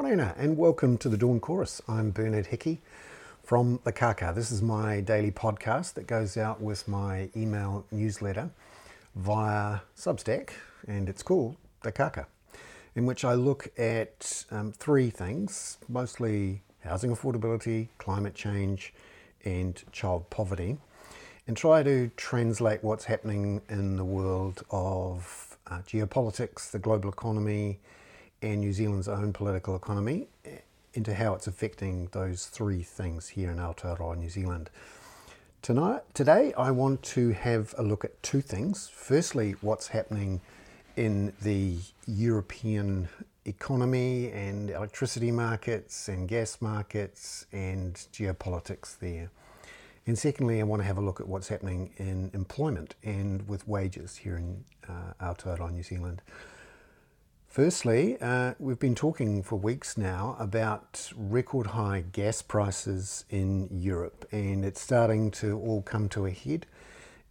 Morena, and welcome to the Dawn Chorus. I'm Bernard Hickey from the Kaka. This is my daily podcast that goes out with my email newsletter via Substack, and it's called the Kaka, in which I look at um, three things mostly housing affordability, climate change, and child poverty, and try to translate what's happening in the world of uh, geopolitics, the global economy, and New Zealand's own political economy into how it's affecting those three things here in Aotearoa, New Zealand. Tonight, today, I want to have a look at two things. Firstly, what's happening in the European economy and electricity markets and gas markets and geopolitics there. And secondly, I want to have a look at what's happening in employment and with wages here in uh, Aotearoa, New Zealand. Firstly, uh, we've been talking for weeks now about record high gas prices in Europe, and it's starting to all come to a head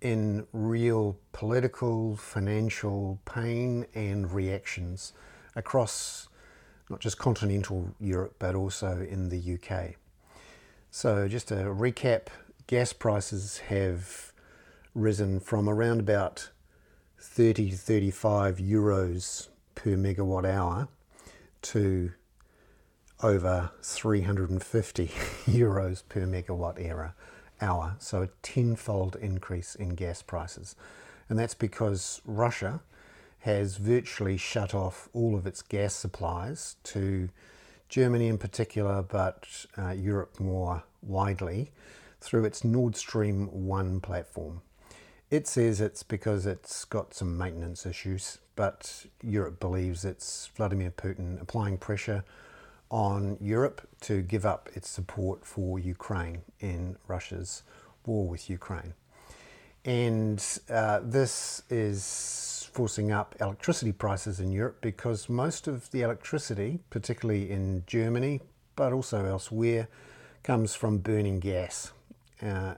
in real political, financial pain and reactions across not just continental Europe but also in the UK. So, just a recap gas prices have risen from around about 30 to 35 euros per megawatt hour to over 350 euros per megawatt hour. So a tenfold increase in gas prices. And that's because Russia has virtually shut off all of its gas supplies to Germany in particular, but uh, Europe more widely, through its Nord Stream 1 platform. It says it's because it's got some maintenance issues, but Europe believes it's Vladimir Putin applying pressure on Europe to give up its support for Ukraine in Russia's war with Ukraine. And uh, this is forcing up electricity prices in Europe because most of the electricity, particularly in Germany, but also elsewhere, comes from burning gas. Uh,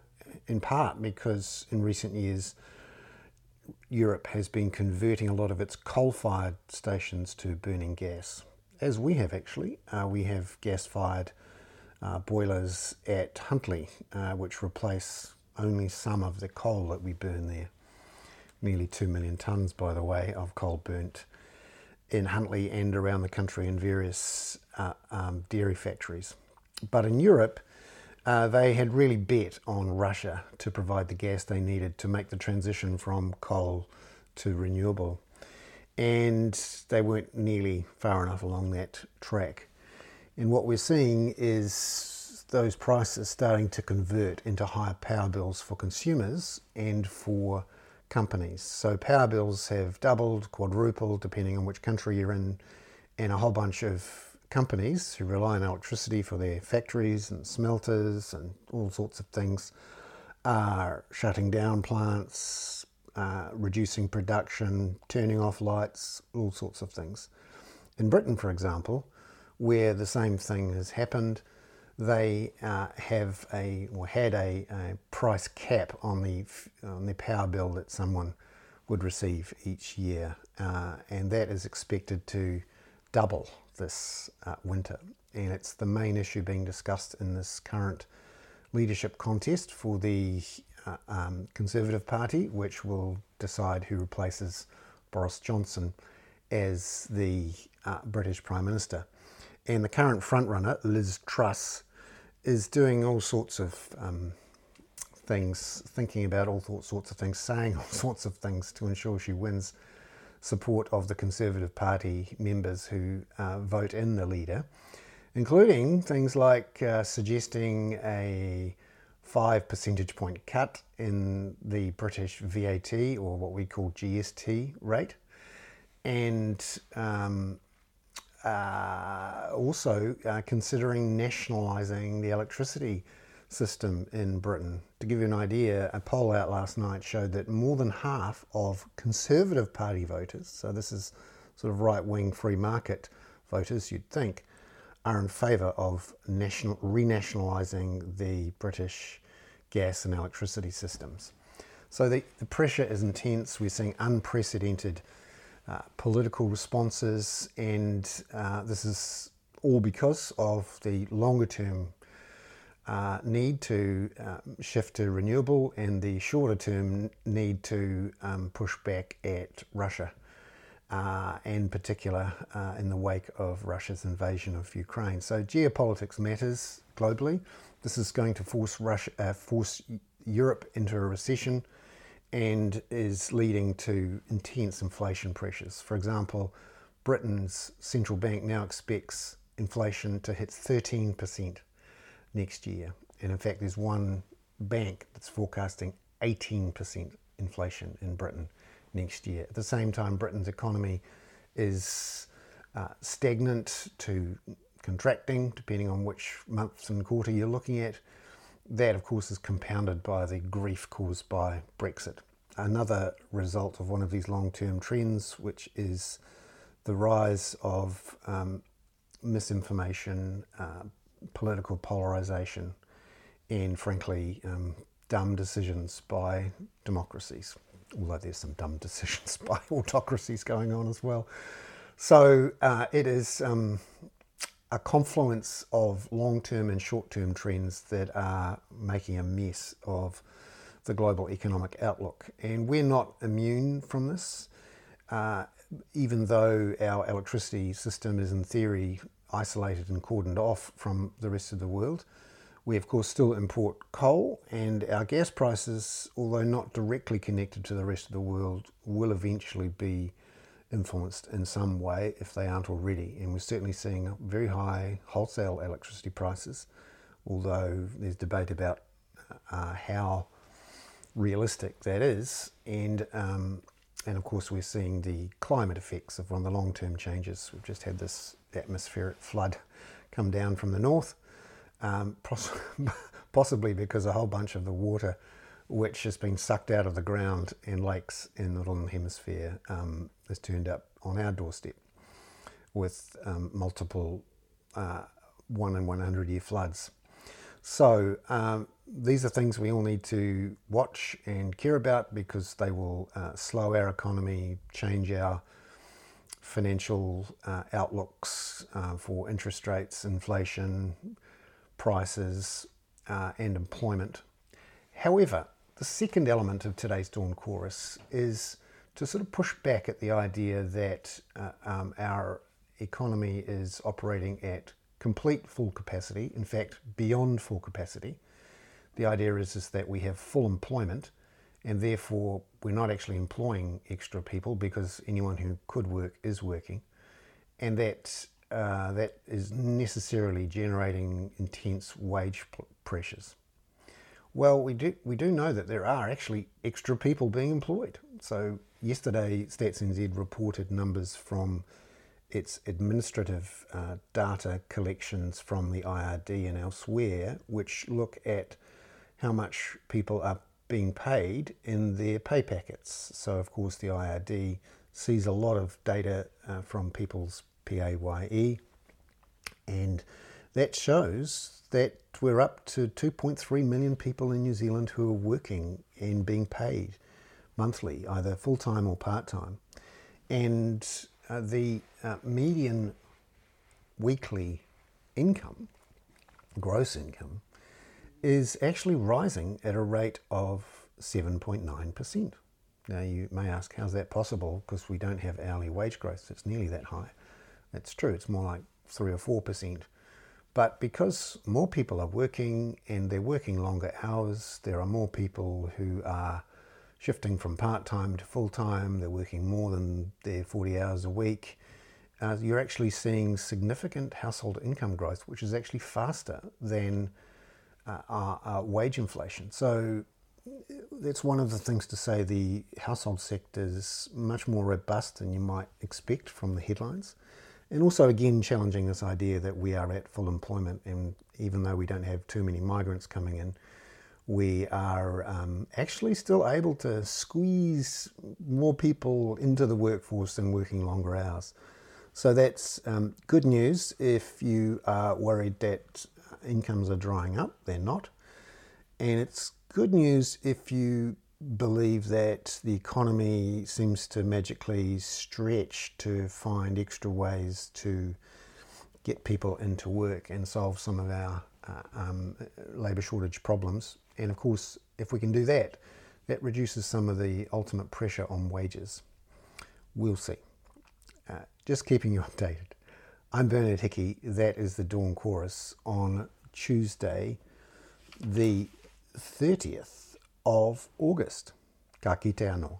in part because in recent years Europe has been converting a lot of its coal fired stations to burning gas, as we have actually. Uh, we have gas fired uh, boilers at Huntly, uh, which replace only some of the coal that we burn there. Nearly 2 million tonnes, by the way, of coal burnt in Huntly and around the country in various uh, um, dairy factories. But in Europe, uh, they had really bet on Russia to provide the gas they needed to make the transition from coal to renewable. And they weren't nearly far enough along that track. And what we're seeing is those prices starting to convert into higher power bills for consumers and for companies. So power bills have doubled, quadrupled, depending on which country you're in, and a whole bunch of companies who rely on electricity for their factories and smelters and all sorts of things are shutting down plants, uh, reducing production, turning off lights, all sorts of things. In Britain, for example, where the same thing has happened, they uh, have a or had a, a, price cap on the on the power bill that someone would receive each year, uh, and that is expected to double this uh, winter. And it's the main issue being discussed in this current leadership contest for the uh, um, Conservative Party, which will decide who replaces Boris Johnson as the uh, British Prime Minister. And the current frontrunner, Liz Truss, is doing all sorts of um, things, thinking about all sorts of things, saying all sorts of things to ensure she wins support of the Conservative Party members who uh, vote in the leader, including things like uh, suggesting a five percentage point cut in the British VAT or what we call GST rate, and um, uh, also uh, considering nationalising the electricity system in Britain. To give you an idea, a poll out last night showed that more than half of Conservative Party voters, so this is sort of right wing free market voters, you'd think, are in favour of national, renationalising the British gas and electricity systems. So the, the pressure is intense. We're seeing unprecedented uh, political responses, and uh, this is all because of the longer term uh, need to um, shift to renewable and the shorter term need to um, push back at Russia, uh, in particular uh, in the wake of Russia's invasion of Ukraine. So geopolitics matters globally. This is going to force Russia, uh, force Europe into a recession, and is leading to intense inflation pressures. For example, Britain's central bank now expects inflation to hit 13 percent next year. And in fact, there's one bank that's forecasting 18% inflation in Britain next year. At the same time, Britain's economy is uh, stagnant to contracting, depending on which months and quarter you're looking at. That, of course, is compounded by the grief caused by Brexit. Another result of one of these long term trends, which is the rise of um, misinformation, uh, political polarization and, frankly, um, dumb decisions by democracies, although there's some dumb decisions by autocracies going on as well. So uh, it is um, a confluence of long term and short term trends that are making a mess of the global economic outlook. And we're not immune from this. Uh, even though our electricity system is in theory isolated and cordoned off from the rest of the world. We, of course, still import coal, and our gas prices, although not directly connected to the rest of the world, will eventually be influenced in some way if they aren't already. And we're certainly seeing very high wholesale electricity prices, although there's debate about uh, how realistic that is. And um, and of course, we're seeing the climate effects of one of the long term changes. We've just had this atmospheric flood come down from the north, um, possibly because a whole bunch of the water which has been sucked out of the ground in lakes in the northern hemisphere um, has turned up on our doorstep with um, multiple uh, one in 100 year floods. So um, these are things we all need to watch and care about because they will uh, slow our economy, change our financial uh, outlooks uh, for interest rates, inflation, prices, uh, and employment. However, the second element of today's Dawn Chorus is to sort of push back at the idea that uh, um, our economy is operating at complete full capacity, in fact, beyond full capacity. The idea is, is that we have full employment and therefore we're not actually employing extra people because anyone who could work is working, and that uh, that is necessarily generating intense wage pressures. Well, we do we do know that there are actually extra people being employed. So yesterday, Stats NZ reported numbers from its administrative uh, data collections from the IRD and elsewhere, which look at how much people are being paid in their pay packets. So, of course, the IRD sees a lot of data uh, from people's PAYE, and that shows that we're up to 2.3 million people in New Zealand who are working and being paid monthly, either full time or part time. And uh, the uh, median weekly income, gross income, is actually rising at a rate of 7.9%. Now, you may ask, how's that possible? Because we don't have hourly wage growth that's nearly that high. That's true, it's more like 3 or 4%. But because more people are working and they're working longer hours, there are more people who are shifting from part time to full time, they're working more than their 40 hours a week. Uh, you're actually seeing significant household income growth, which is actually faster than uh, wage inflation. So that's one of the things to say the household sector is much more robust than you might expect from the headlines. And also, again, challenging this idea that we are at full employment, and even though we don't have too many migrants coming in, we are um, actually still able to squeeze more people into the workforce and working longer hours. So that's um, good news if you are worried that incomes are drying up. They're not. And it's good news if you believe that the economy seems to magically stretch to find extra ways to get people into work and solve some of our uh, um, labour shortage problems. And of course, if we can do that, that reduces some of the ultimate pressure on wages. We'll see. Just keeping you updated. I'm Bernard Hickey. That is the Dawn Chorus on Tuesday, the 30th of August. Ka kite anō.